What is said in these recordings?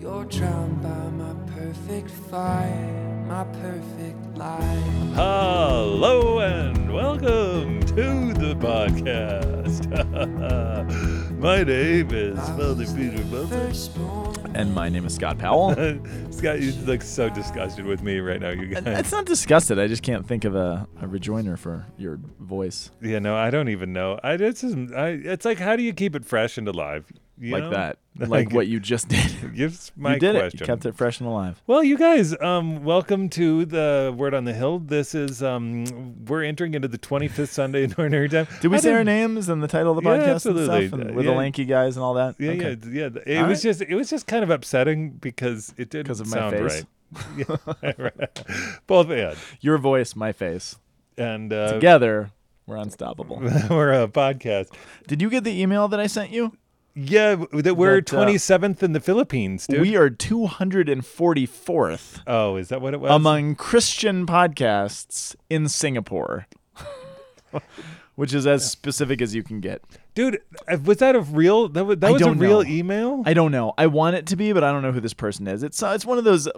You're drowned by my perfect fire, my perfect life. Hello and welcome to the podcast. My name is Father Peter Wilson. And my name is Scott Powell. Scott, you look so disgusted with me right now, you guys. it's not disgusted. I just can't think of a, a rejoinder for your voice Yeah, no, I don't even know. I it's just, I, it's like how do you keep it fresh and alive? You like know? that, like what you just did. Gives my you did question. it. You kept it fresh and alive. Well, you guys, um, welcome to the Word on the Hill. This is um, we're entering into the 25th Sunday in Ordinary Time. Did we I say our names and the title of the Yeah, podcast absolutely. and stuff, and with yeah. the lanky guys and all that? Yeah, Okay. yeah, yeah. It All was right. just it was just kind of upsetting because it didn't 'Cause of my sound face? right. Yeah, right. Both and Your voice, my face. and uh, Together, we're unstoppable. we're a podcast. did you get the email that I sent you? Yeah, that we're That, uh, twenty seventh in the Philippines, dude. We are 244th oh, is that what it was? among Christian podcasts in Singapore, which is as specific as you can get. dude, uh, was that a real? That was, that was a real know. email. I don't know. I want it to be, but I don't know who this person is. It's uh, it's one of those.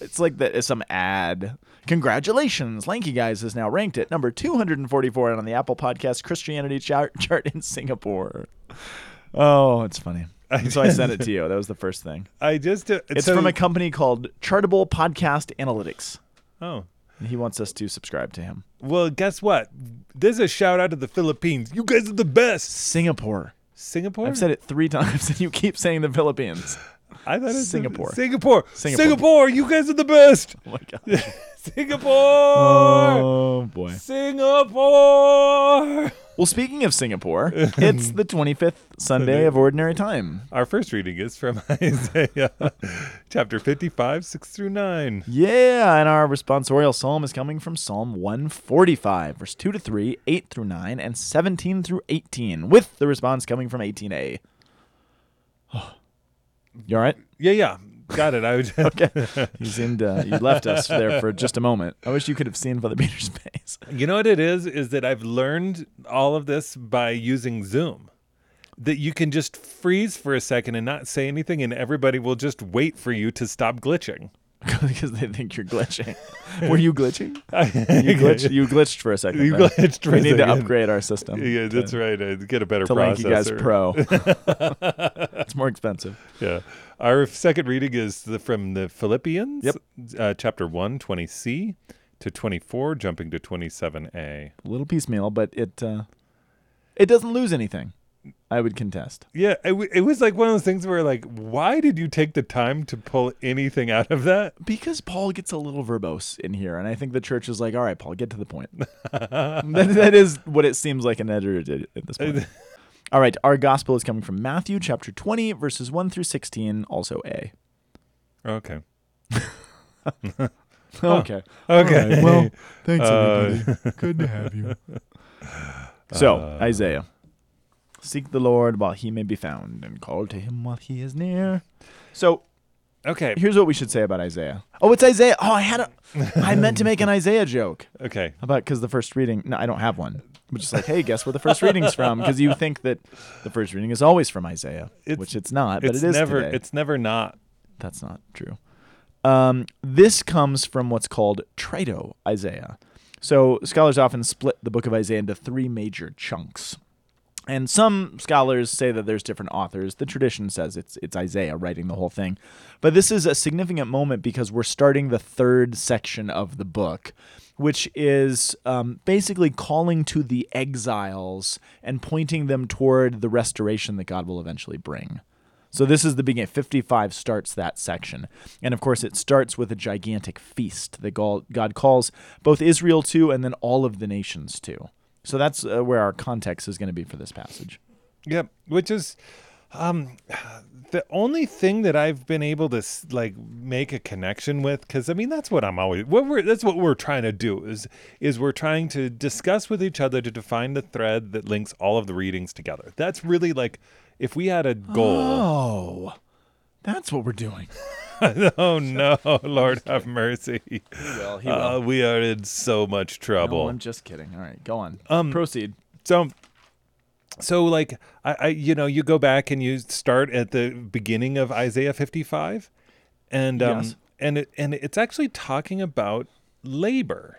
It's like that. It's some ad. Congratulations, Lanky Guys is now ranked at number 244 on the Apple Podcast Christianity chart chart in Singapore. Oh, it's funny. And so I sent it to you. That was the first thing. I just uh, It's so- from a company called Chartable Podcast Analytics. oh. And he wants us to subscribe to him. Well, guess what? There's a shout out to the Philippines. You guys are the best. Singapore. Singapore. I've said it three times, and you keep saying the Philippines. I thought it's Singapore. Singapore. Singapore. Singapore. You guys are the best. Oh my god. Singapore. Oh boy. Singapore. Well, speaking of Singapore, it's the 25th Sunday of Ordinary Time. Our first reading is from Isaiah chapter 55, 6 through 9. Yeah, and our responsorial psalm is coming from Psalm 145, verse 2 to 3, 8 through 9, and 17 through 18, with the response coming from 18a. You all right? Yeah, yeah. Got it. I would Okay. You seemed, uh, you left us there for just a moment. I wish you could have seen Father Peter's face. You know what it is? Is that I've learned all of this by using Zoom. That you can just freeze for a second and not say anything, and everybody will just wait for you to stop glitching. because they think you're glitching. Were you glitching? you glitched, you glitched for a second. You glitched We need to upgrade our system. Yeah, to- that's right. Uh, get a better to Lanky Guys. Pro. it's more expensive. Yeah. Our second reading is the, from the Philippians, Yep. uh, chapter 1, 20c to 24, jumping to 27a. A little piecemeal, but it uh, it doesn't lose anything. I would contest. Yeah, it, w- it was like one of those things where, like, why did you take the time to pull anything out of that? Because Paul gets a little verbose in here, and I think the church is like, all right, Paul, get to the point. that, that is what it seems like an editor did at this point. all right, our gospel is coming from Matthew chapter 20, verses 1 through 16, also A. Okay. Okay. Okay. right, well, thanks, Uh, everybody. Good to have you. So, Isaiah. Seek the Lord while he may be found, and call to him while he is near. So, Okay. here's what we should say about Isaiah. Oh, it's Isaiah. Oh, I had a. I meant to make an Isaiah joke. Okay. How about because the first reading? No, I don't have one. I'm just like, hey, guess where the first reading's from? Because you think that the first reading is always from Isaiah, It's- which it's not, but It's it is never. today. It's never not. That's not true. Um, this comes from what's called Trito Isaiah. So scholars often split the book of Isaiah into three major chunks. And some scholars say that there's different authors. The tradition says it's it's Isaiah writing the whole thing. But this is a significant moment because we're starting the third section of the book, which is um, basically calling to the exiles and pointing them toward the restoration that God will eventually bring. So this is the beginning. 55 starts that section. And of course, it starts with a gigantic feast that God calls both Israel to and then all of the nations to. So that's uh, where our context is going to be for this passage. Yep. Which is, um, the only thing that I've been able to like make a connection with, because I mean that's what I'm always. What we're that's what we're trying to do is is we're trying to discuss with each other to define the thread that links all of the readings together. That's really like if we had a goal. Oh, that's what we're doing. oh no, Lord have mercy. Well, he Uh, we are in so much trouble. No, I'm just kidding. All right, go on. Um, Proceed. So so like I, I you know you go back and you start at the beginning of Isaiah 55 and um Yes. and it and it's actually talking about labor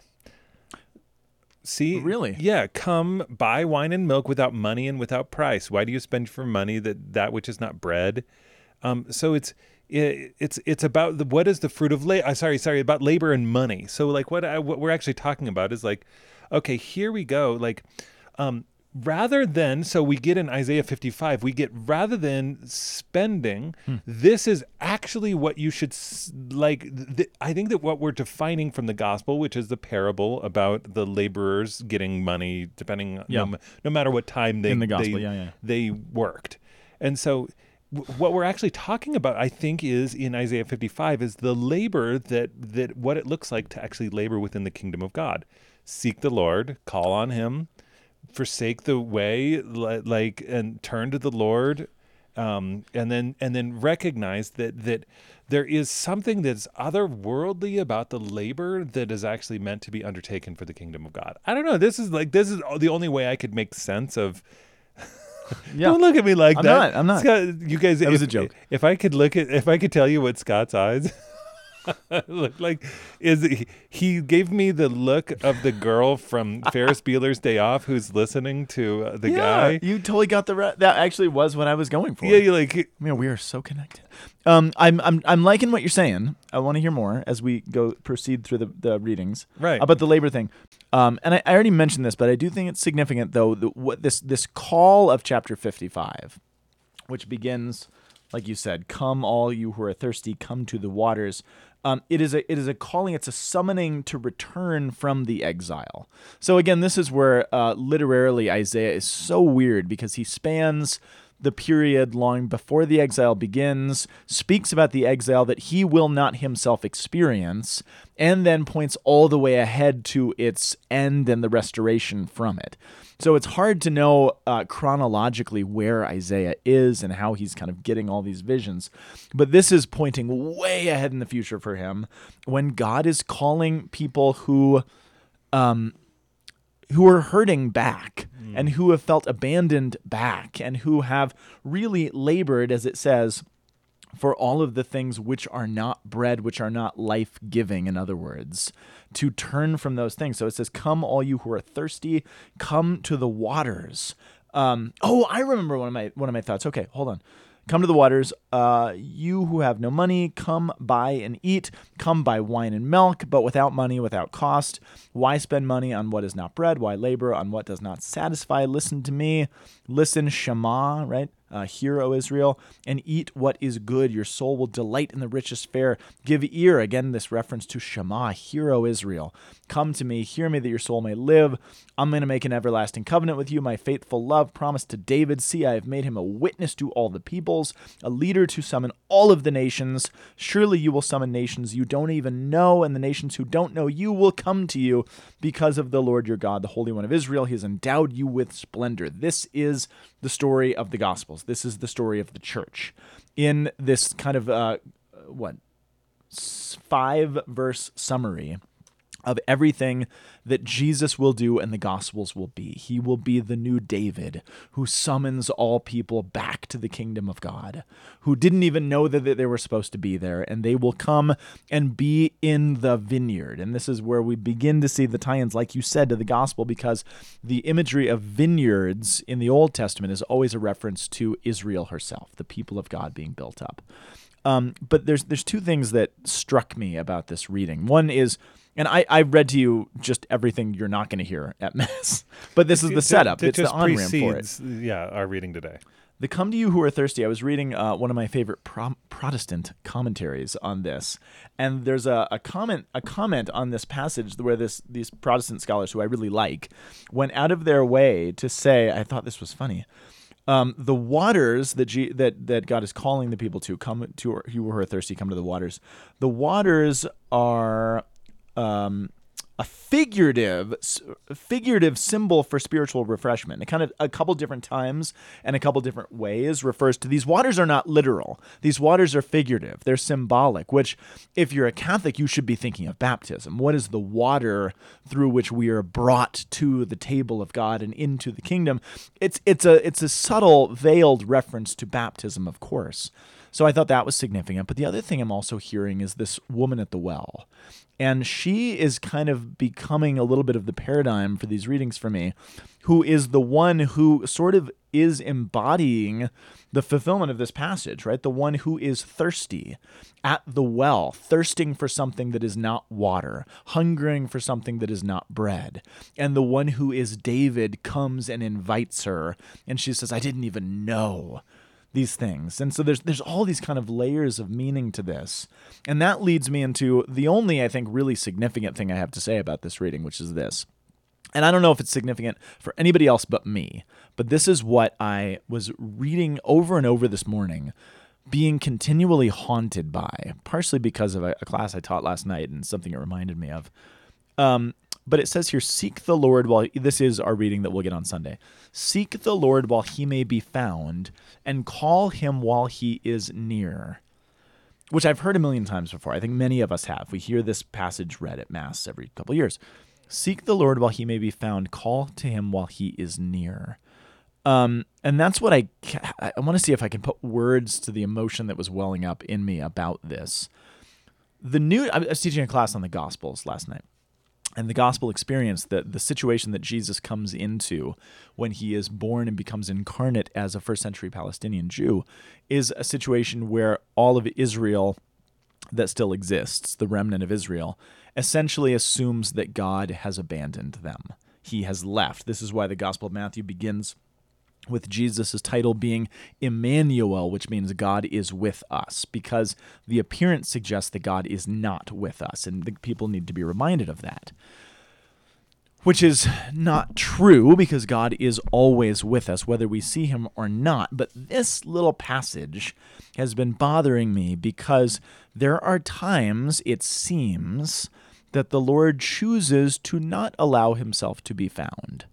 see Really? yeah come buy wine and milk without money and without price why do you spend for money that that which is not bread um so it's it, it's it's about the, what is the fruit of labor sorry sorry about labor and money so like what I, what we're actually talking about is like okay here we go like um rather than so we get in Isaiah 55 we get rather than spending this is actually what you should like th- I think that what we're defining from the gospel which is the parable about the laborers getting money depending on Yeah. no, no matter what time they In the gospel, they, yeah, yeah. they worked and so what we're actually talking about i think is in isaiah 55 is the labor that that what it looks like to actually labor within the kingdom of god. Seek the lord call on him forsake the way like and turn to the lord um, and then and then recognize that that there is something that's otherworldly about the labor that is actually meant to be undertaken for the kingdom of god. I don't know. This is like this is the only way i could make sense of Yeah. don't look at me like I'm that. not, I'm not. Scott, you guys. That if, was a joke. If I could look at, if I could tell you what Scott's eyes look like, is he, he gave me the look of the girl from Ferris Bueller's Day Off who's listening to uh, the yeah, guy. you totally got the re- that actually was what I was going for. Yeah, you like. Man, we are so connected. Um, I'm I'm I'm liking what you're saying. I want to hear more as we go proceed through the, the readings. Right. About the labor thing. Um, and I, I already mentioned this, but I do think it's significant though. The, what this this call of chapter 55, which begins, like you said, "Come all you who are thirsty, come to the waters." Um, it is a it is a calling. It's a summoning to return from the exile. So again, this is where uh, literarily Isaiah is so weird because he spans the period long before the exile begins, speaks about the exile that he will not himself experience, and then points all the way ahead to its end and the restoration from it. So it's hard to know uh, chronologically where Isaiah is and how he's kind of getting all these visions. But this is pointing way ahead in the future for him when God is calling people who um, who are hurting back and who have felt abandoned back and who have really labored, as it says, for all of the things which are not bread, which are not life giving, in other words, to turn from those things. So it says, Come, all you who are thirsty, come to the waters. Um, oh, I remember one of my one of my thoughts. Okay, hold on. Come to the waters, uh, you who have no money, come buy and eat. Come buy wine and milk, but without money, without cost. Why spend money on what is not bread? Why labor on what does not satisfy? Listen to me. Listen, Shema, right? Uh, hear, O Israel, and eat what is good. Your soul will delight in the richest fare. Give ear, again, this reference to Shema, hear, O Israel. Come to me, hear me, that your soul may live. I'm going to make an everlasting covenant with you, my faithful love promised to David. See, I have made him a witness to all the peoples, a leader to summon all of the nations. Surely you will summon nations you don't even know, and the nations who don't know you will come to you because of the Lord your God, the Holy One of Israel. He has endowed you with splendor. This is the story of the Gospels. This is the story of the church. In this kind of, uh, what, five verse summary of everything that Jesus will do and the Gospels will be. He will be the new David who summons all people back to the kingdom of God, who didn't even know that they were supposed to be there, and they will come and be in the vineyard. And this is where we begin to see the tie ins, like you said, to the Gospel, because the imagery of vineyards in the Old Testament is always a reference to Israel herself, the people of God being built up. Um, but there's there's two things that struck me about this reading. One is, and I, I read to you just everything you're not going to hear at mass, but this is the setup. that it's the just on ramp for it. Yeah, our reading today. The Come to You Who Are Thirsty. I was reading uh, one of my favorite pro- Protestant commentaries on this, and there's a, a comment a comment on this passage where this these Protestant scholars who I really like went out of their way to say, I thought this was funny. Um, the waters that, G- that that God is calling the people to come to you who are thirsty, come to the waters. The waters are um, a figurative figurative symbol for spiritual refreshment. It kind of a couple different times and a couple different ways refers to these waters are not literal. These waters are figurative. They're symbolic, which if you're a Catholic, you should be thinking of baptism. What is the water through which we are brought to the table of God and into the kingdom? It's it's a it's a subtle veiled reference to baptism, of course. So I thought that was significant. But the other thing I'm also hearing is this woman at the well. And she is kind of becoming a little bit of the paradigm for these readings for me, who is the one who sort of is embodying the fulfillment of this passage, right? The one who is thirsty at the well, thirsting for something that is not water, hungering for something that is not bread. And the one who is David comes and invites her, and she says, I didn't even know these things. And so there's there's all these kind of layers of meaning to this. And that leads me into the only I think really significant thing I have to say about this reading, which is this. And I don't know if it's significant for anybody else but me, but this is what I was reading over and over this morning, being continually haunted by, partially because of a, a class I taught last night and something it reminded me of. Um, but it says here, seek the Lord while this is our reading that we'll get on Sunday. Seek the Lord while he may be found, and call him while he is near. Which I've heard a million times before. I think many of us have. We hear this passage read at Mass every couple of years. Seek the Lord while he may be found, call to him while he is near. Um, and that's what I I want to see if I can put words to the emotion that was welling up in me about this. The new I was teaching a class on the Gospels last night, and the gospel experience, the, the situation that Jesus comes into when he is born and becomes incarnate as a first century Palestinian Jew, is a situation where all of Israel that still exists, the remnant of Israel, essentially assumes that God has abandoned them. He has left. This is why the Gospel of Matthew begins with Jesus' title being Emmanuel, which means God is with us, because the appearance suggests that God is not with us, and the people need to be reminded of that. Which is not true because God is always with us, whether we see him or not. But this little passage has been bothering me because there are times, it seems, that the Lord chooses to not allow himself to be found.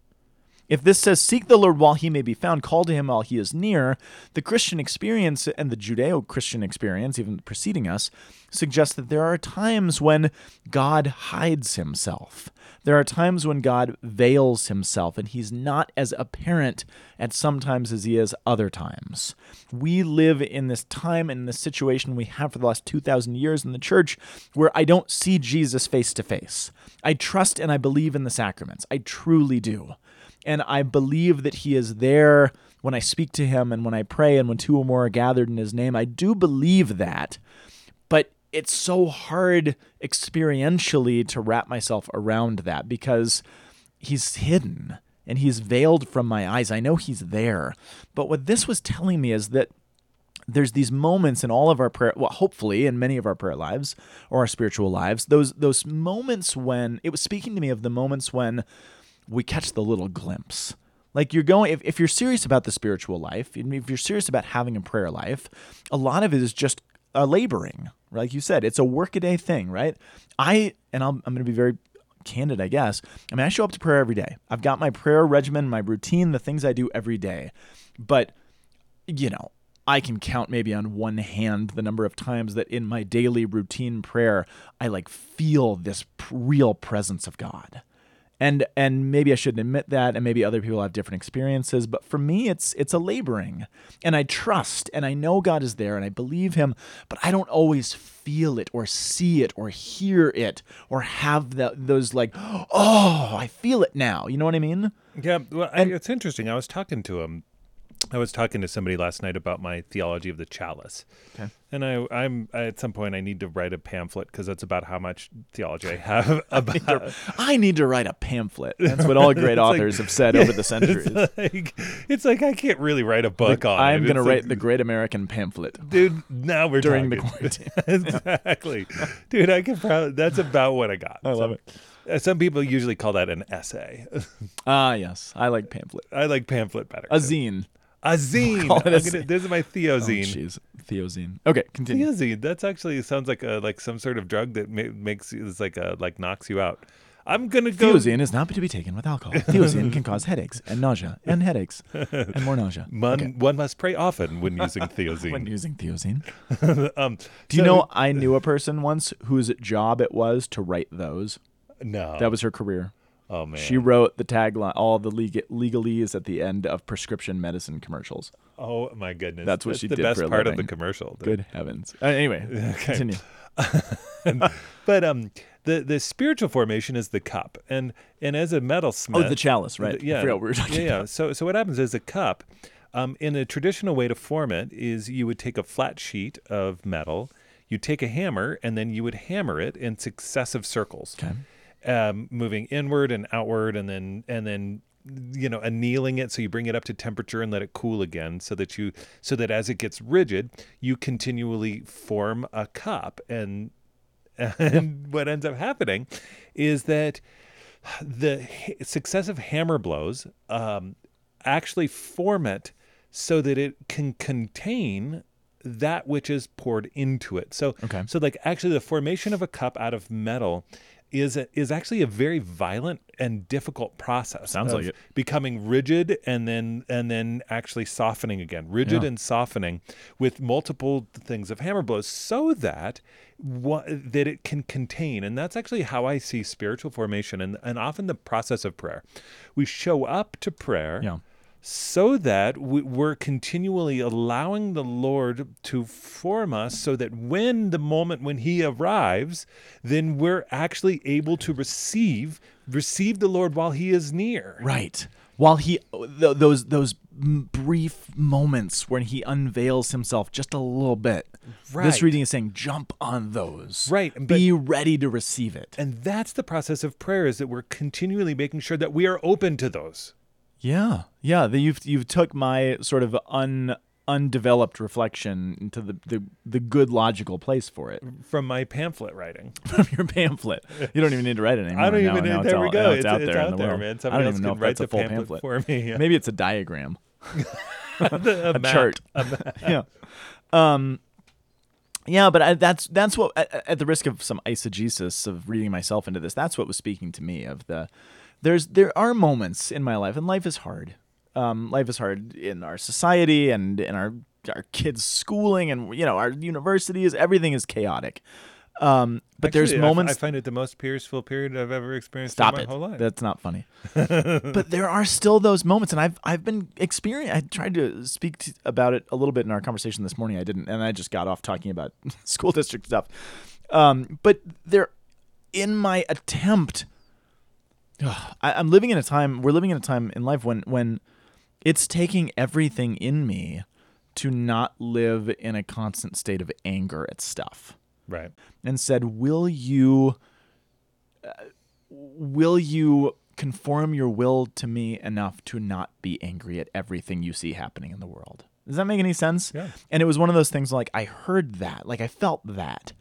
If this says, Seek the Lord while he may be found, call to him while he is near, the Christian experience and the Judeo Christian experience, even preceding us, suggests that there are times when God hides himself. There are times when God veils himself and he's not as apparent at sometimes as he is other times. We live in this time and this situation we have for the last 2,000 years in the church where I don't see Jesus face to face. I trust and I believe in the sacraments. I truly do. And I believe that he is there when I speak to him and when I pray and when two or more are gathered in his name. I do believe that. But it's so hard experientially to wrap myself around that because he's hidden and he's veiled from my eyes. I know he's there. But what this was telling me is that there's these moments in all of our prayer well hopefully in many of our prayer lives or our spiritual lives those those moments when it was speaking to me of the moments when we catch the little glimpse. Like you're going if, if you're serious about the spiritual life if you're serious about having a prayer life a lot of it is just a laboring. Like you said it's a workaday thing right? I and I'm, I'm going to be very candid i guess. I mean i show up to prayer every day. I've got my prayer regimen my routine the things i do every day. But you know I can count maybe on one hand the number of times that in my daily routine prayer I like feel this real presence of God. And and maybe I shouldn't admit that and maybe other people have different experiences, but for me it's it's a laboring. And I trust and I know God is there and I believe him, but I don't always feel it or see it or hear it or have that those like, "Oh, I feel it now." You know what I mean? Yeah, well, I, it's interesting. I was talking to him. I was talking to somebody last night about my theology of the chalice. Okay. And I, I'm at some point I need to write a pamphlet because that's about how much theology I have about. I need to write a pamphlet. That's what all great authors have said over the centuries. It's like, it's like I can't really write a book Like, on I'm going to write like, the Great American Pamphlet dude. Now we're during the quarantine. exactly, dude. I can probably. That's about what I got. I love it. it. Some people usually call that an essay. Ah, yes. I like pamphlet. I like pamphlet better. A zine. A zine. A gonna- this is my Theo Oh, jeez. Theozine. Okay, continue. Theozine. That's actually sounds like a like some sort of drug that ma- makes you it's like a like knocks you out. I'm gonna go. Theozine is not to be taken with alcohol. Theozine can cause headaches and nausea and headaches and more nausea. One, Okay. one must pray often when using theozine. When using theozine. um, Do you so- know I knew a person once whose job it was to write those? No. That was her career. Oh man. She wrote the tagline, all the leg- legalese at the end of prescription medicine commercials. oh my goodness. That's what she the did best for part of the commercial. The- Good heavens. Uh, anyway, continue. but um, the the spiritual formation is the cup, and and as a metalsmith, Oh, the chalice, right? the- yeah, we were talking yeah, yeah. So so what happens is a cup. Um, in a traditional way to form it is you would take a flat sheet of metal, you take a hammer, and then you would hammer it in successive circles. Okay. Um, moving inward and outward, and then and then you know annealing it so you bring it up to temperature and let it cool again, so that you so that as it gets rigid, you continually form a cup, and and what ends up happening is that the successive hammer blows um, actually form it so that it can contain that which is poured into it. So, Okay. so like actually the formation of a cup out of metal is a, is actually a very violent and difficult process. Sounds like it. Becoming rigid and then and then actually softening again, rigid Yeah. and softening with multiple things of hammer blows, so that what that it can contain. And that's actually how I see spiritual formation and and often the process of prayer. We show up to prayer Yeah. So that we, we're continually allowing the Lord to form us so that when the moment when he arrives, then we're actually able to receive receive the Lord while he is near. Right. While he th- those those brief moments when he unveils himself just a little bit. Right. This reading is saying jump on those. Right, but- Be ready to receive it. And that's the process of prayer is that we're continually making sure that we are open to those. Yeah, yeah. The, you've you've took my sort of un undeveloped reflection into the, the the good logical place for it From my pamphlet writing, from your pamphlet. You don't even need to write it anymore. I don't now, even. now it's there all, we go. It's, it's, out it's there out the there, man. I Somebody don't else even know can if write that's a full pamphlet, pamphlet. for me. Yeah. Maybe it's a diagram. a, a map. chart. yeah. Um, yeah, but I, that's that's what at, at the risk of some eisegesis of reading myself into this. That's what was speaking to me of the there's there are moments in my life, and life is hard. Um, life is hard in our society and in our our kids' schooling, and you know our universities. Everything is chaotic. Um, but there's Actually, I f- moments. I, find it the most peaceful period I've ever experienced Stop in my it. whole life. That's not funny. but there are still those moments, and I've I've been experiencing. I tried to speak to, about it a little bit in our conversation this morning. I didn't, and I just got off talking about school district stuff. Um, but there, in my attempt, I, I'm living in a time. We're living in a time in life when when it's taking everything in me to not live in a constant state of anger at stuff right. and said, "Will you uh, will you conform your will to me enough to not be angry at everything you see happening in the world?" Does that make any sense? Yeah. And it was one of those things like I heard that, like I felt that.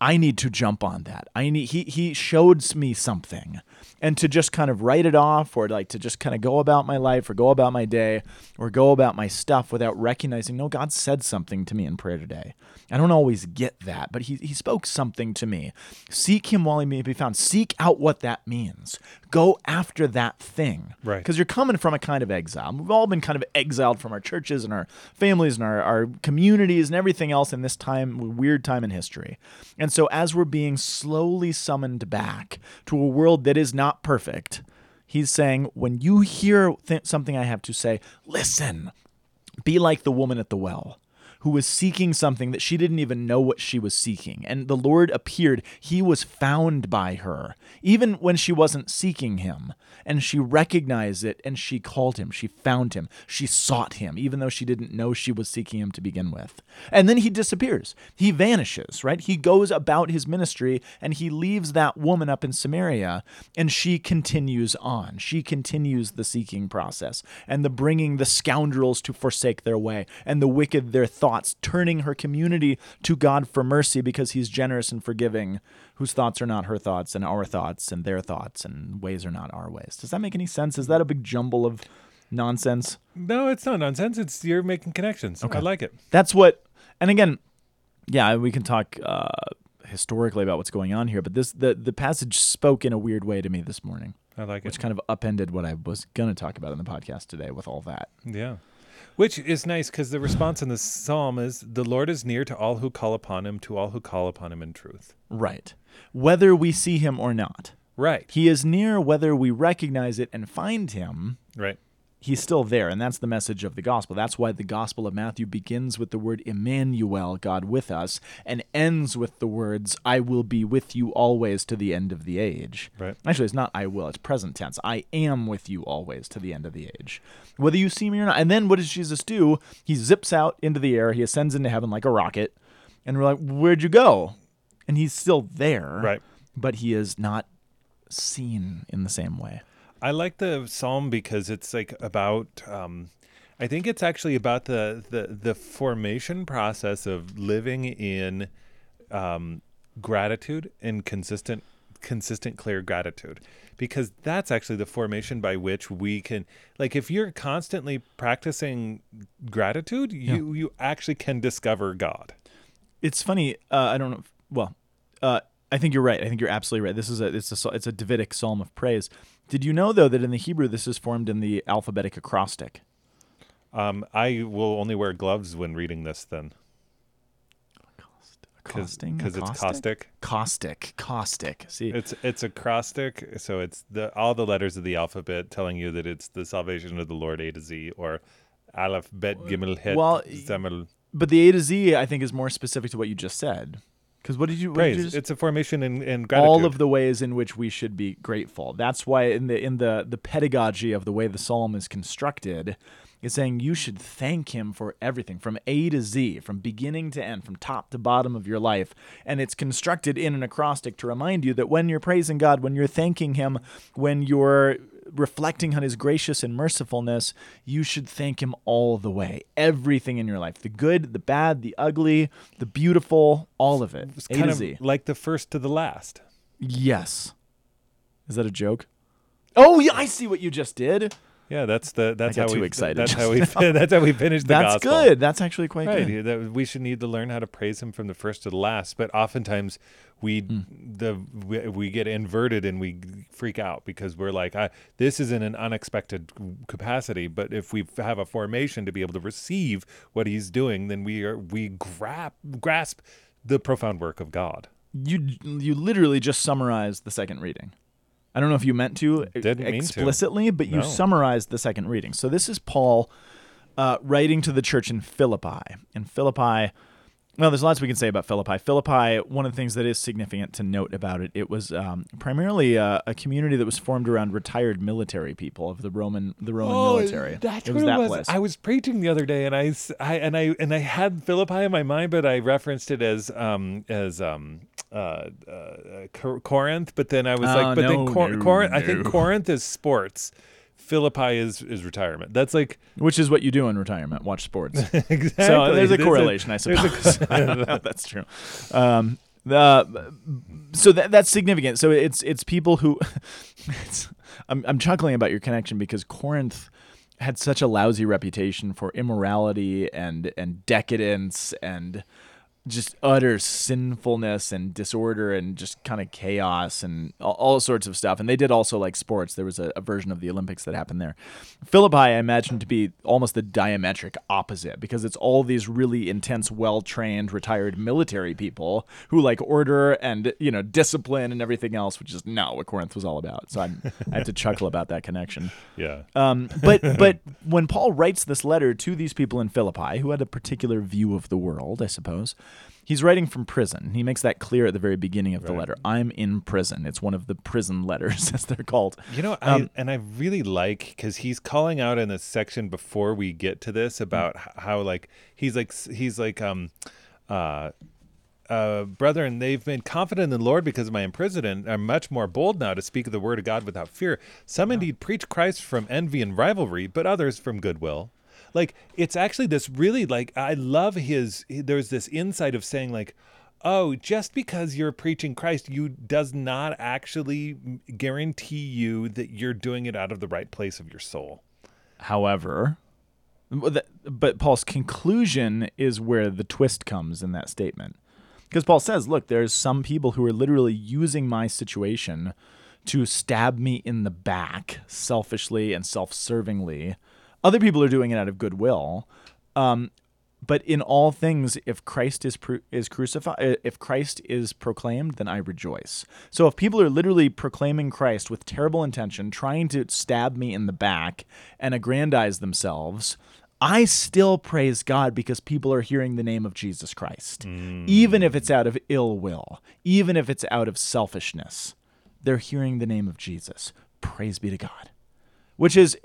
I need to jump on that. I need he he showed me something. And to just kind of write it off or like to just kind of go about my life or go about my day or go about my stuff without recognizing no God said something to me in prayer today. I don't always get that, but he he spoke something to me. Seek him while he may be found. Seek out what that means. Go after that thing. Right. Because you're coming from a kind of exile. We've all been kind of exiled from our churches and our families and our, our communities and everything else in this time, weird time in history. And so, as we're being slowly summoned back to a world that is not perfect, he's saying, when you hear th- something I have to say, listen. Be like the woman at the well who was seeking something that she didn't even know what she was seeking. And the Lord appeared. He was found by her, even when she wasn't seeking him. And she recognized it and she called him. She found him. She sought him, even though she didn't know she was seeking him to begin with. And then he disappears. He vanishes, right? He goes about his ministry and he leaves that woman up in Samaria and she continues on. She continues the seeking process and the bringing the scoundrels to forsake their way and the wicked their thoughts, turning her community to God for mercy because he's generous and forgiving, whose thoughts are not her thoughts and our thoughts and their thoughts and ways are not our ways. Does that make any sense? Is that a big jumble of nonsense? No, it's not nonsense. It's you're making connections. Okay. I like it. That's what, and again, yeah, we can talk uh, historically about what's going on here, but this the the passage spoke in a weird way to me this morning, I like it. which kind of upended what I was gonna talk about in the podcast today with all that. Yeah. Which is nice because the response in the psalm is the Lord is near to all who call upon him, to all who call upon him in truth. Right. Whether we see him or not. Right. He is near whether we recognize it and find him. Right. He's still there, and that's the message of the gospel. That's why the gospel of Matthew begins with the word Emmanuel, God with us, and ends with the words, I will be with you always to the end of the age. Right. Actually, it's not I will, it's present tense. I am with you always to the end of the age. Whether you see me or not. And then what does Jesus do? He zips out into the air, he ascends into heaven like a rocket, and we're like, Where'd you go? And he's still there. Right. But he is not seen in the same way. I like the psalm because it's like about um I think it's actually about the the the formation process of living in um gratitude and consistent consistent clear gratitude because that's actually the formation by which we can like if you're constantly practicing gratitude you you actually can discover god it's funny. Uh, I don't know. If, well, uh, I think you're right. I think you're absolutely right. This is a it's a it's a Davidic psalm of praise. Did you know though that in the Hebrew this is formed in the alphabetic acrostic? um i will only wear gloves when reading this then because it's Acrostic? caustic Caustic. Caustic. See, It's it's acrostic, so it's the all the letters of the alphabet telling you that it's the salvation of the Lord A to Z or Aleph Bet Gimel Het well, Zemel but the A to Z I think is more specific to what you just said. Because what did you? What did you just, It's a formation in, in gratitude. all of the ways in which we should be grateful. That's why in the in the the pedagogy of the way the psalm is constructed, is saying you should thank him for everything from A to Z, from beginning to end, from top to bottom of your life. And it's constructed in an acrostic to remind you that when you're praising God, when you're thanking him, when you're reflecting on his gracious and mercifulness, you should thank him all the way. Everything in your life. The good, the bad, the ugly, the beautiful, all of it. it's A kind of Z. like the first to the last. Yes. Is that a joke? Oh yeah, I see what you just did. Yeah, that's the that's how we excited That's how we that's how we finish the That's gospel. good. That's actually quite Right, good. that we should need to learn how to praise him from the first to the last. But oftentimes we Hmm. the we, we get inverted and we freak out because we're like, I, this is in an unexpected capacity. But if we have a formation to be able to receive what he's doing, then we are we grab grasp the profound work of God. You you literally just summarized the second reading. I don't know if you meant to Didn't mean to. explicitly, but you No. summarized the second reading. So this is Paul uh, writing to the church in Philippi. In Philippi, well, there's lots we can say about Philippi. Philippi, one of the things that is significant to note about it, it was um, primarily a, a community that was formed around retired military people of the Roman the Roman military. Oh, That's it was what that it was. place. I was preaching the other day, and I and I and I had Philippi in my mind, but I referenced it as um as um uh, uh Corinth. But then I was Oh, like, but then Cor- no, Corinth. I think. Corinth is sports. Philippi is is retirement. That's like Which is what you do in retirement, watch sports. exactly. So there's a There's correlation, I there's a- suppose. that's true. Um, the, so that, that's significant. So it's it's people who. It's, I'm I'm chuckling about your connection because Corinth had such a lousy reputation for immorality and and decadence and just utter sinfulness and disorder and just kind of chaos and all, all sorts of stuff. And they did also like sports. There was a, a version of the Olympics that happened there. Philippi, I imagine to be almost the diametric opposite because it's all these really intense, well trained, retired military people who like order and, you know, discipline and everything else, which is not what Corinth was all about. So I'm, I have to chuckle about that connection. yeah. Um, but but when Paul writes this letter to these people in Philippi who had a particular view of the world, I suppose, he's writing from prison. He makes that clear at the very beginning of the letter. I'm in prison. It's one of the prison letters, as they're called. You know, Um, I, and I really like because he's calling out in this section before we get to this about Mm. h- how like he's like he's like um uh uh brethren they've been confident in the Lord because of my imprisonment are much more bold now to speak of the word of God without fear. Some indeed preach Christ from envy and rivalry, but others from goodwill. Like it's actually this really like I love his there's this insight of saying like oh just because you're preaching christ you does not actually guarantee you that you're doing it out of the right place of your soul However, but Paul's conclusion is where the twist comes in that statement. Because Paul says, look, there's some people who are literally using my situation to stab me in the back selfishly and self servingly. Other people are doing it out of goodwill. Um, but in all things, if Christ is is crucified, if Christ is proclaimed, then I rejoice. So if people are literally proclaiming Christ with terrible intention, trying to stab me in the back and aggrandize themselves, I still praise God because people are hearing the name of Jesus Christ, even if it's out of ill will, even if it's out of selfishness. They're hearing the name of Jesus. Praise be to God. Which is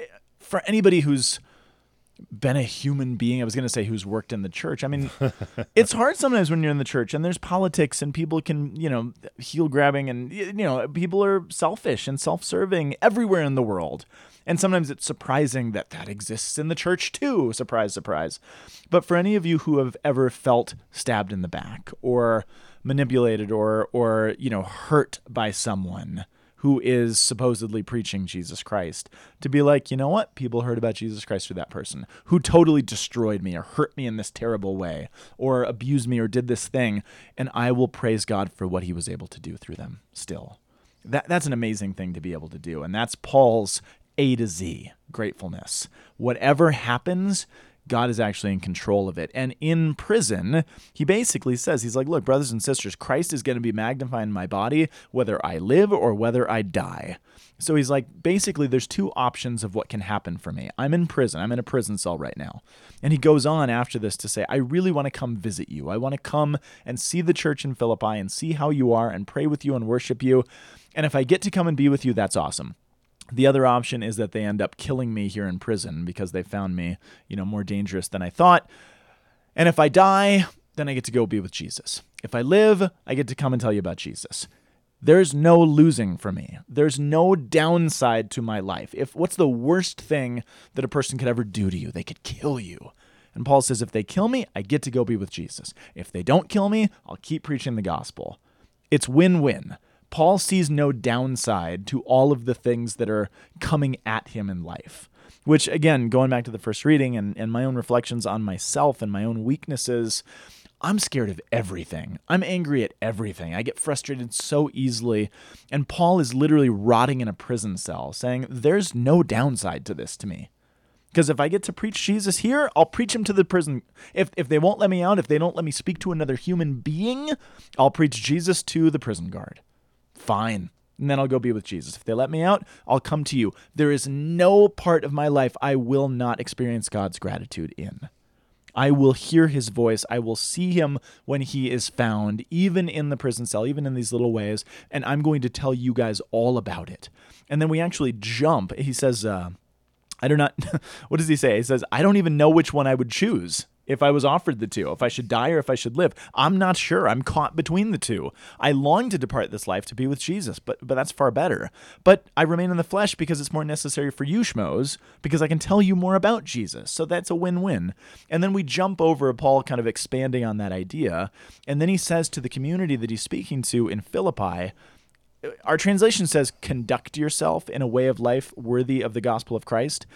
for anybody who's been a human being. I was going to say who's worked in the church. I mean, it's hard sometimes when you're in the church and there's politics and people can, you know, heel grabbing and, you know, people are selfish and self serving everywhere in the world. And sometimes it's surprising that that exists in the church too. Surprise, surprise. But for any of you who have ever felt stabbed in the back or manipulated or, or, you know, hurt by someone, who is supposedly preaching Jesus Christ to be like, you know what? People heard about Jesus Christ through that person who totally destroyed me or hurt me in this terrible way or abused me or did this thing. And I will praise God for what he was able to do through them still. That, that's an amazing thing to be able to do. And that's Paul's A to Z gratefulness. Whatever happens, God is actually in control of it. And in prison, he basically says, He's like, Look, brothers and sisters, Christ is going to be magnified in my body, whether I live or whether I die. So he's like, basically, there's two options of what can happen for me. I'm in prison. I'm in a prison cell right now. And he goes on after this to say, I really want to come visit you. I want to come and see the church in Philippi and see how you are and pray with you and worship you. And if I get to come and be with you, that's awesome. The other option is that they end up killing me here in prison because they found me, you know, more dangerous than I thought. And if I die, then I get to go be with Jesus. If I live, I get to come and tell you about Jesus. There's no losing for me. There's no downside to my life. If what's the worst thing that a person could ever do to you? They could kill you. And Paul says if they kill me, I get to go be with Jesus. If they don't kill me, I'll keep preaching the gospel. It's win-win. Paul sees no downside to all of the things that are coming at him in life. Which, again, going back to the first reading and, and my own reflections on myself and my own weaknesses, I'm scared of everything. I'm angry at everything. I get frustrated so easily. And Paul is literally rotting in a prison cell, saying, There's no downside to this to me. Because if I get to preach Jesus here, I'll preach him to the prison. If, if they won't let me out, if they don't let me speak to another human being, I'll preach Jesus to the prison guard fine. And then I'll go be with Jesus. If they let me out, I'll come to you. There is no part of my life I will not experience God's gratitude in. I will hear his voice. I will see him when he is found, even in the prison cell, even in these little ways. And I'm going to tell you guys all about it. And then we actually jump. He says, uh, I do not, what does he say? He says, I don't even know which one I would choose if I was offered the two, if I should die or if I should live. I'm not sure. I'm caught between the two. I long to depart this life to be with Jesus, but but that's far better. But I remain in the flesh because it's more necessary for you schmoes, because I can tell you more about Jesus. So that's a win-win. And then we jump over Paul kind of expanding on that idea, and then he says to the community that he's speaking to in Philippi, our translation says conduct yourself in a way of life worthy of the gospel of Christ.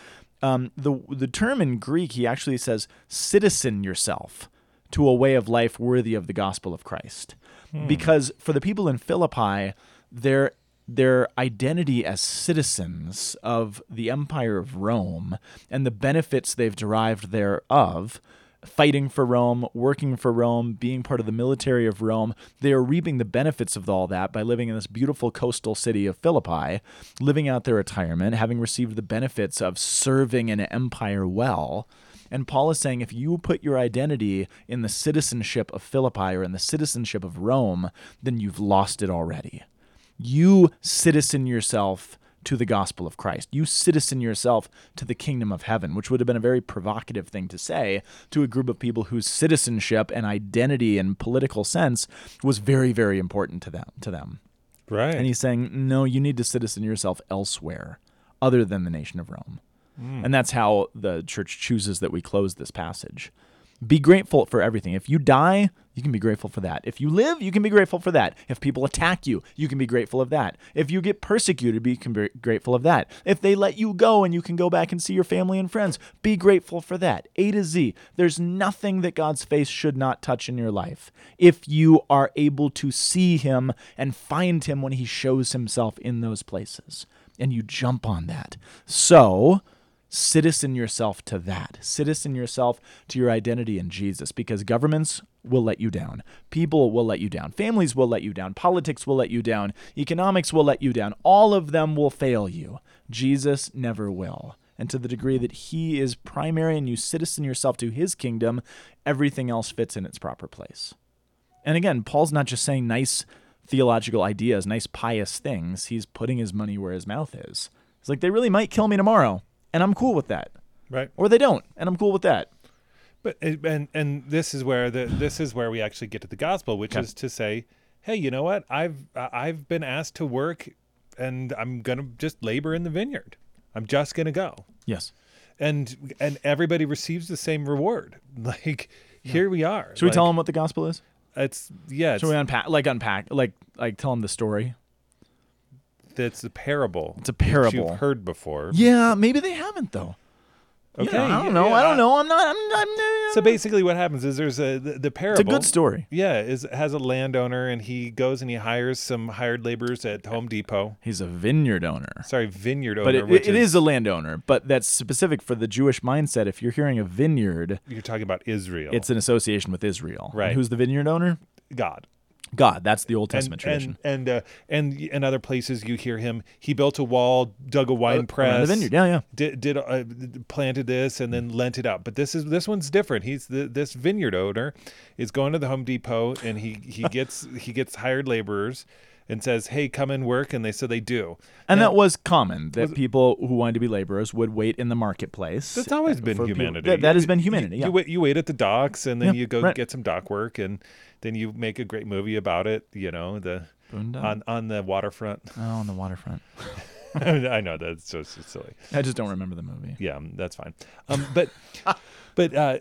Um, the the term in Greek he actually says citizen yourself to a way of life worthy of the gospel of Christ, because for the people in Philippi, their their identity as citizens of the empire of Rome and the benefits they've derived thereof fighting for Rome, working for Rome, being part of the military of Rome. They are reaping the benefits of all that by living in this beautiful coastal city of Philippi, living out their retirement, having received the benefits of serving an empire well. And Paul is saying if you put your identity in the citizenship of Philippi or in the citizenship of Rome, then you've lost it already. You citizen yourself to the gospel of Christ. You citizen yourself to the kingdom of heaven, which would have been a very provocative thing to say to a group of people whose citizenship and identity and political sense was very, very important to them. To them. Right. And he's saying, no, you need to citizen yourself elsewhere, other than the nation of Rome. Hmm. And that's how the church chooses that we close this passage. Be grateful for everything. If you die, you can be grateful for that. If you live, you can be grateful for that. If people attack you, you can be grateful of that. If you get persecuted, be grateful of that. If they let you go and you can go back and see your family and friends, be grateful for that. A to Z. There's nothing that God's face should not touch in your life if you are able to see him and find him when he shows himself in those places. And you jump on that. So, citizen yourself to that. Citizen yourself to your identity in Jesus because governments will let you down. People will let you down. Families will let you down. Politics will let you down. Economics will let you down. All of them will fail you. Jesus never will. And to the degree that he is primary and you citizen yourself to his kingdom, everything else fits in its proper place. And again, Paul's not just saying nice theological ideas, nice pious things. He's putting his money where his mouth is. It's like they really might kill me tomorrow and I'm cool with that. Right. Or they don't, and I'm cool with that. But eh, and and this is where the this is where we actually get to the gospel, which Okay. is to say, hey, you know what? I've I've been asked to work, and I'm gonna just labor in the vineyard. I'm just gonna go, Yes. and and everybody receives the same reward. Like here we are. Should we tell them what the gospel is? It's yeah. It's, Should we unpack, like unpack, like like tell them the story? It's a parable. It's a parable. you've heard before. Yeah, maybe they haven't though. Okay, know, I don't yeah, know. I don't know. I'm not. I'm. I'm So basically, what happens is there's a the, the it's a good story. Yeah, is has a landowner and he goes and he hires some hired laborers at Home Depot. He's a vineyard owner. Sorry, vineyard owner. But it, it is a landowner, but that's specific for the Jewish mindset. If you're hearing a vineyard, you're talking about Israel. it's an association with Israel. And Right. who's the vineyard owner? God. God. That's the Old And Testament tradition. and and uh, and in other places you hear him. He built a wall, dug a wine Around press. the vineyard. Yeah, yeah. Did, did uh, planted this and then lent it out. But this is this one's different. He's the this vineyard owner is going to the Home Depot and he he gets he gets hired laborers and says, "Hey, come and work," and they so they do. And Now- that was common that people who wanted to be laborers would wait in the marketplace. That's always been for people- humanity. that, that has been humanity. You, yeah. wait, you wait at the docks, and then Yeah, you go right. get some dock work, and then you make a great movie about it. You know, the Boondock. on on the waterfront. oh, on the waterfront. I know that's so, so silly. I just don't remember the movie. Yeah, um, that's fine. Um, but but uh,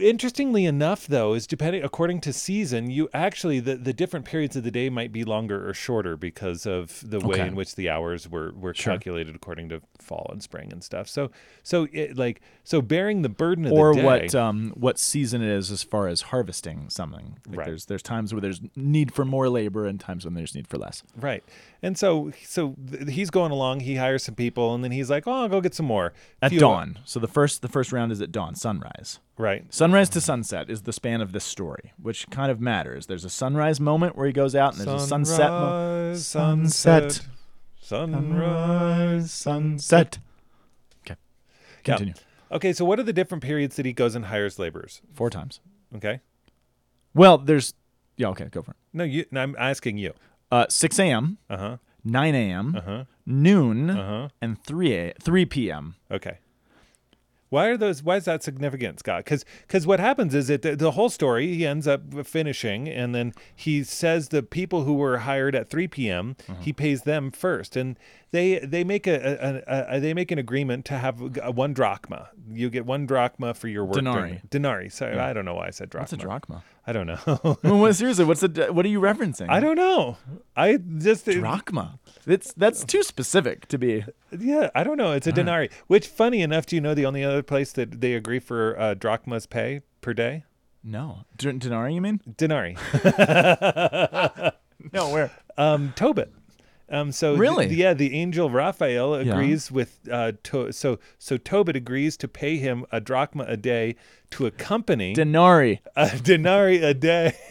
interestingly enough, though, is depending according to season, you actually the, the different periods of the day might be longer or shorter because of the way Okay. in which the hours were were Sure. calculated according to fall and spring and stuff. So so it, like so bearing the burden of Or the day. what um, what season it is as far as harvesting something. Like Right. There's there's times where there's need for more labor and times when there's need for less. Right. And so so th- he's going along, he hires some people and then he's like, "Oh, I'll go get some more." At Few- dawn. So the first the first round is at dawn, sunrise. Right. Sunrise to sunset is the span of this story, which kind of matters. There's a sunrise moment where he goes out, and there's a sunset moment. Sunrise, Sunset. sunset. Sunrise. sunset. Okay. Yeah. Continue. Okay, so what are the different periods that he goes and hires laborers? Four times. Okay. Well, there's yeah. Okay, go for it. No, you no, I'm asking you. Uh, 6 a.m., Uh-huh. 9 a.m., Uh-huh. noon, Uh-huh. and 3 a 3 p.m. Okay. Why are those? Why is that significant, Scott? Because because what happens is that the, the whole story he ends up finishing, and then he says the people who were hired at 3 p.m. Uh-huh. he pays them first, and they they make a, a, a, a they make an agreement to have one drachma. You get one drachma for your work. during- Denarii. Denarii. Sorry, I don't know why I said drachma. What's a drachma? I don't know. well, what, seriously, what's the what are you referencing? I don't know. I just drachma. That's that's too specific to be. Yeah, I don't know. It's a denarii. Which, funny enough, do you know the only other place that they agree for uh, drachmas pay per day? No, D- denarii. You mean? Denarii. No, where? um, Tobit. Um, so th- Really? yeah, the angel Raphael Yeah. agrees with uh, to- so so Tobit agrees to pay him a drachma a day to accompany Denarii. a denarii a day.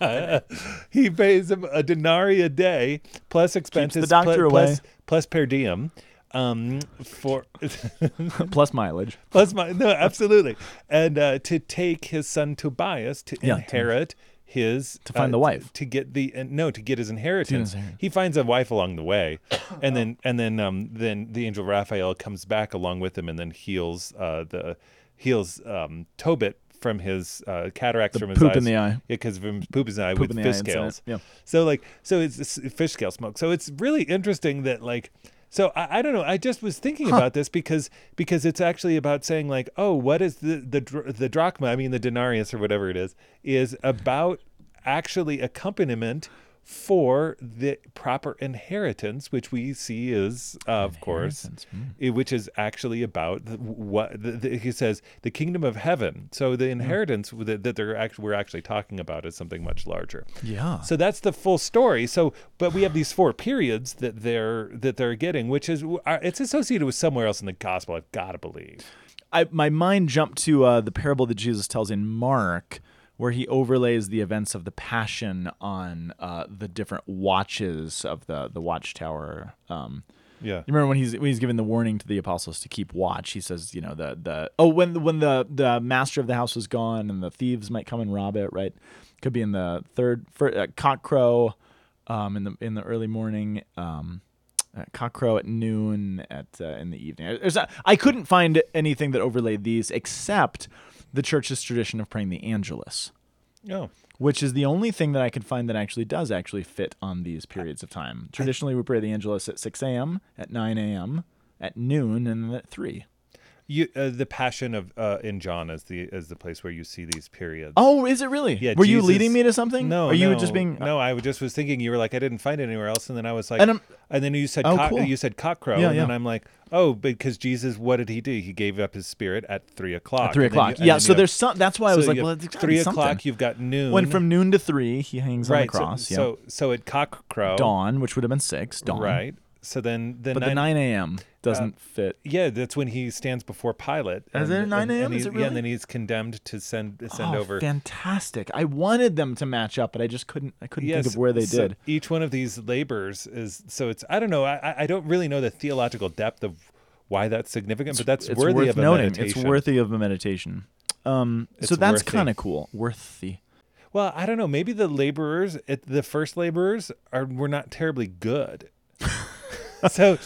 he pays him a denarii a day plus expenses doctor plu- away. plus plus per diem um for plus mileage. Plus my no, absolutely, and uh, to take his son Tobias to Yeah, to- inherit his To find uh, the wife. to get the uh, no to get his inheritance. He finds a wife along the way, and then and then um then the angel Raphael comes back along with him and then heals uh the heals um Tobit from his uh, cataracts The from his poop eyes. in the eye. Yeah, because from poop in his eye Poop with the fish scales. Yeah. So like so it's, it's fish scale smoke. So it's really interesting that like So I, I don't know. I just was thinking about this because because it's actually about saying like, oh, what is the the the drachma? I mean, the denarius or whatever it is is about actually accompaniment for the proper inheritance, which we see is, uh, of course, hmm. which is actually about the, what the, the, he says, the kingdom of heaven. So the inheritance that, that they're actually we're actually talking about is something much larger. Yeah. So that's the full story. So, but we have these four periods that they're that they're getting, which is it's associated with somewhere else in the gospel. I've got to believe. I, my mind jumped to uh, the parable that Jesus tells in Mark, where he overlays the events of the Passion on uh, the different watches of the the watchtower. Um, Yeah. you remember when he's when he's giving the warning to the apostles to keep watch? He says, you know, the the oh when when the the master of the house was gone and the thieves might come and rob it. Right? Could be in the third fir- uh, cock crow, um, in the in the early morning. Um, uh, cockcrow at noon at uh, in the evening. There's not, I couldn't find anything that overlaid these except the church's tradition of praying the Angelus, Oh. which is the only thing that I could find that actually does actually fit on these periods of time. Traditionally, we pray the Angelus at 6 a.m., at 9 a.m., at noon, and at 3. You, uh, the passion of uh, in John is the is the place where you see these periods. Oh, is it really? Yeah, Were you leading me to something? No, Or you no, just being no. I just was thinking you were like I didn't find it anywhere else, and then I was like, And and, then you said Oh, cock, cool. you said cockcrow, Yeah, and yeah. then I'm like, oh, because Jesus, what did he do? He gave up his spirit at three o'clock. at 3 and then you- o'clock? Yeah, so there's some. That's why I was so like, well, three o'clock. You've got noon. When from noon to 3, he hangs on right. the cross. So, yeah. so so at cockcrow, dawn, which would have been 6, dawn. right? So then the But the 9 a.m. doesn't fit. yeah, that's when he stands before Pilate. Is it 9 a.m.? And Is it Yeah, and then he's condemned to send send oh, over. fantastic! I wanted them to match up, but I just couldn't. I couldn't think of where they so did. Each one of these labors is so it's I don't know I I- don't really know the theological depth of why that's significant, but that's it's worthy worth of a noting. meditation. It's worthy of a meditation. Um, so that's kind of cool. Worthy. Well, I don't know. Maybe the laborers, it, the first laborers, are were not terribly good. so,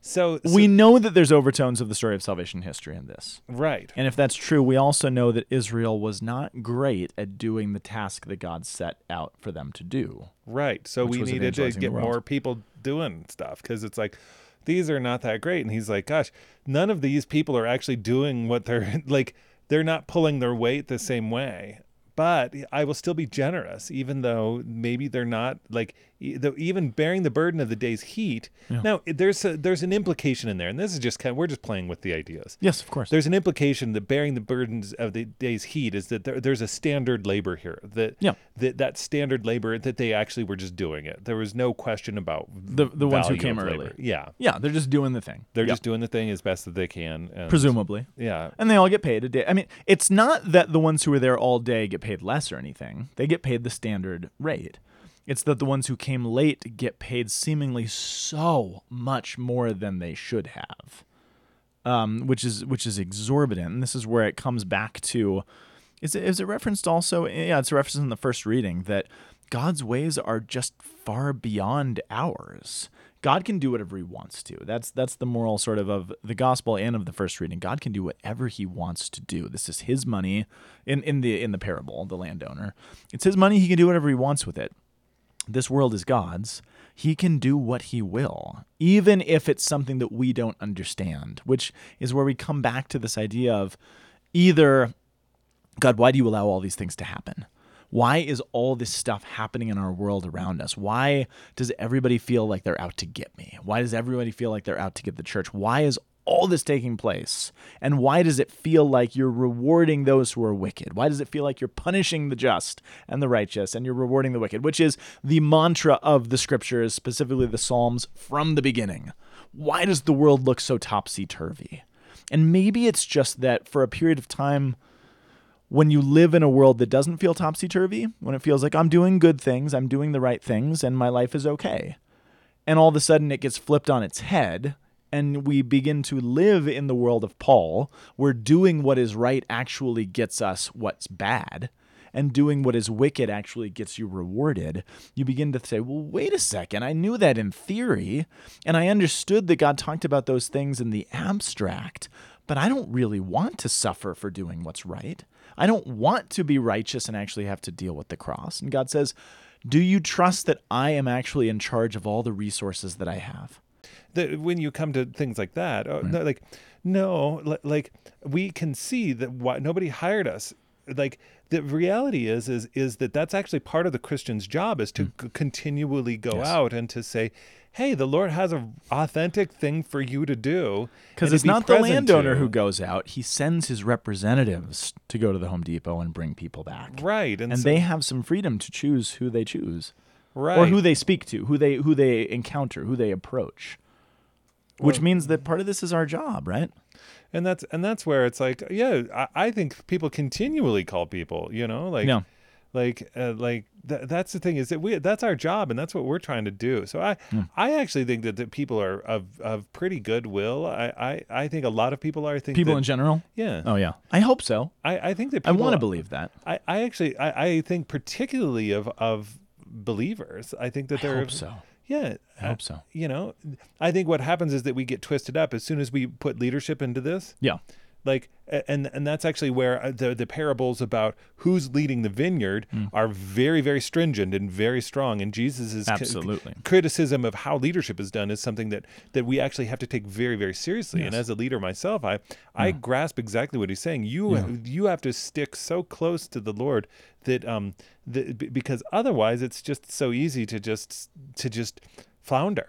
so, so we know that there's overtones of the story of salvation history in this. right. And if that's true, we also know that Israel was not great at doing the task that God set out for them to do. Right. So we needed to get more people doing stuff because it's like these are not that great. And he's like, gosh, none of these people are actually doing what they're like. They're not pulling their weight the same way. But I will still be generous, even though maybe they're not like the, even bearing the burden of the day's heat. Now there's a, there's an implication in there, and this is just kind of we're just playing with the ideas. Yes, of course. There's an implication that bearing the burdens of the day's heat is that there, there's a standard labor here. That Yeah. that that standard labor that they actually were just doing it. There was no question about The- the ones who came early. labor. Yeah, yeah, they're just doing the thing. they're Yeah. just doing the thing as best that they can. And, presumably. Yeah. And they all get paid a day. I mean, it's not that the ones who were there all day get paid less or anything. They get paid the standard rate. It's that the ones who came late get paid seemingly so much more than they should have, um, which is which is exorbitant. And this is where it comes back to. Is it, is it referenced also? Yeah, it's referenced in the first reading that God's ways are just far beyond ours. God can do whatever he wants to. That's that's the moral sort of of the gospel and of the first reading. God can do whatever he wants to do. This is his money in in the in the parable, the landowner. It's his money, he can do whatever he wants with it. This world is God's. He can do what he will, even if it's something that we don't understand, which is where we come back to this idea of either God, why do you allow all these things to happen? Why is all this stuff happening in our world around us? Why does everybody feel like they're out to get me? Why does everybody feel like they're out to get the church? Why is all this taking place? And why does it feel like you're rewarding those who are wicked? Why does it feel like you're punishing the just and the righteous and you're rewarding the wicked, which is the mantra of the scriptures, specifically the Psalms from the beginning? Why does the world look so topsy turvy? And maybe it's just that for a period of time, when you live in a world that doesn't feel topsy turvy, when it feels like I'm doing good things, I'm doing the right things, and my life is okay. And all of a sudden it gets flipped on its head, and we begin to live in the world of Paul, where doing what is right actually gets us what's bad, and doing what is wicked actually gets you rewarded. You begin to say, well, wait a second, I knew that in theory, and I understood that God talked about those things in the abstract, but I don't really want to suffer for doing what's right. I don't want to be righteous and actually have to deal with the cross. And God says, Do you trust that I am actually in charge of all the resources that I have? The, when you come to things like that, oh, no, like no, like we can see that why nobody hired us. Like the reality is is is that that's actually part of the Christian's job is to c- continually go Mm. Yes. out and to say, "Hey, the Lord has an authentic thing for you to do." Because it's be not the landowner to." who goes out; he sends his representatives to go to the Home Depot and bring people back. right, and, and so- they have some freedom to choose who they choose right or who they speak to, who they who they encounter, who they approach. Which Well- means that part of this is our job, right? and that's and that's where it's like yeah I, I think people continually call people you know like Yeah. like uh, like th- that's the thing is that we that's our job and that's what we're trying to do so i Hmm. i actually think that, that people are of of pretty goodwill i i, I think a lot of people are I think People that, in general. yeah Oh yeah, I hope so. i i think that I want to believe that. I, I actually I, I think particularly of of believers i think that I they're hope so. yeah I hope so. you know i think what happens is that we get twisted up as soon as we put leadership into this Yeah. Like and and that's actually where uh, the the parables about who's leading the vineyard Hmm. are very very stringent and very strong and jesus is Absolutely. criticism of how leadership is done is something that that we actually have to take very very seriously and as a leader myself i i grasp exactly what he's saying you Yeah. you have to stick so close to the lord that um that, because otherwise it's just so easy to just to just flounder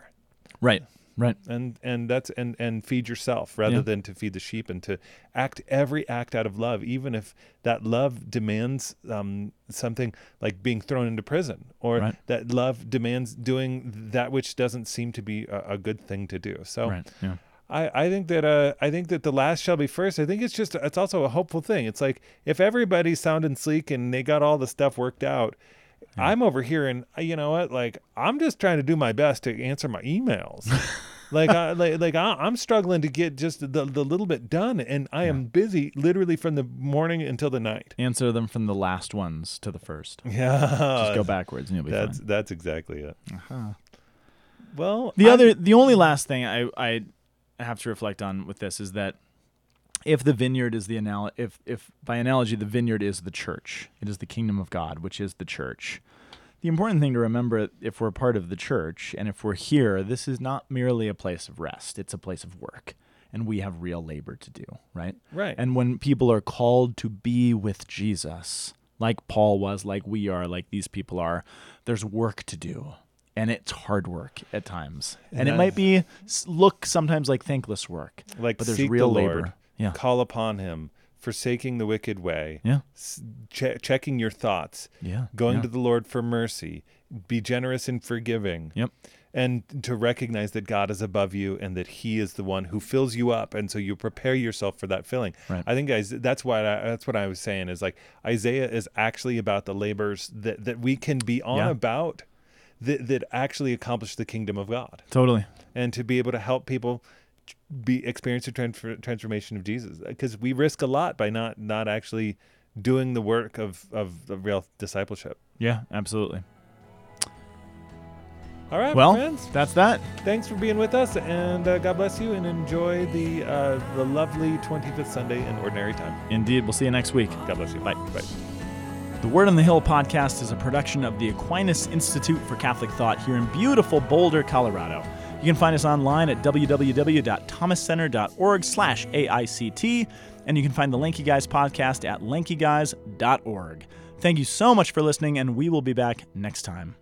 Right. Right. and and that's and and feed yourself rather Yeah. than to feed the sheep and to act every act out of love even if that love demands um, something like being thrown into prison or Right. that love demands doing that which doesn't seem to be a, a good thing to do so Right. Yeah. I, I think that uh, I think that the last shall be first. I think it's just it's also a hopeful thing. It's like if everybody's sounding sleek and they got all the stuff worked out, I'm over here and uh, you know what? Like I'm just trying to do my best to answer my emails. like I, like, like I, I'm struggling to get just the the little bit done, and I am busy literally from the morning until the night. Answer them from the last ones to the first. Yeah, Just go backwards and you'll be That's fine. that's exactly it. Uh-huh. Well, The I'm- other, the only last thing I, I have to reflect on with this is that if the vineyard is the anal, if if by analogy the vineyard is the church, it is the kingdom of God, which is the church. The important thing to remember, if we're part of the church and if we're here, this is not merely a place of rest; it's a place of work, and we have real labor to do, right? right. And when people are called to be with Jesus, like Paul was, like we are, like these people are, there's work to do. And it's hard work at times. And it Yeah. might be look sometimes like thankless work, like but there's real the labor. Yeah. call upon him, forsaking the wicked way, Yeah. che- checking your thoughts, Yeah. going yeah. to the Lord for mercy, be generous and forgiving, Yep. and to recognize that God is above you and that He is the one who fills you up, and so you prepare yourself for that filling. Right. I think guys, that's what I, that's what I was saying is like Isaiah is actually about the labors that that we can be on Yeah. about. That, that actually accomplish the kingdom of God Totally. and to be able to help people be experience the transfer, transformation of Jesus because we risk a lot by not not actually doing the work of of the real discipleship. Yeah, absolutely. All right, Well, friends, that's that. thanks for being with us, and uh, God bless you, and enjoy the uh, the lovely 25th Sunday in Ordinary Time. Indeed. We'll see you next week. God bless you. Bye. Bye. The Word on the Hill podcast is a production of the Aquinas Institute for Catholic Thought here in beautiful Boulder, Colorado. You can find us online at www.thomascenter.org slash AICT, and you can find the Lanky Guys podcast at lankyguys.org. Thank you so much for listening, and we will be back next time.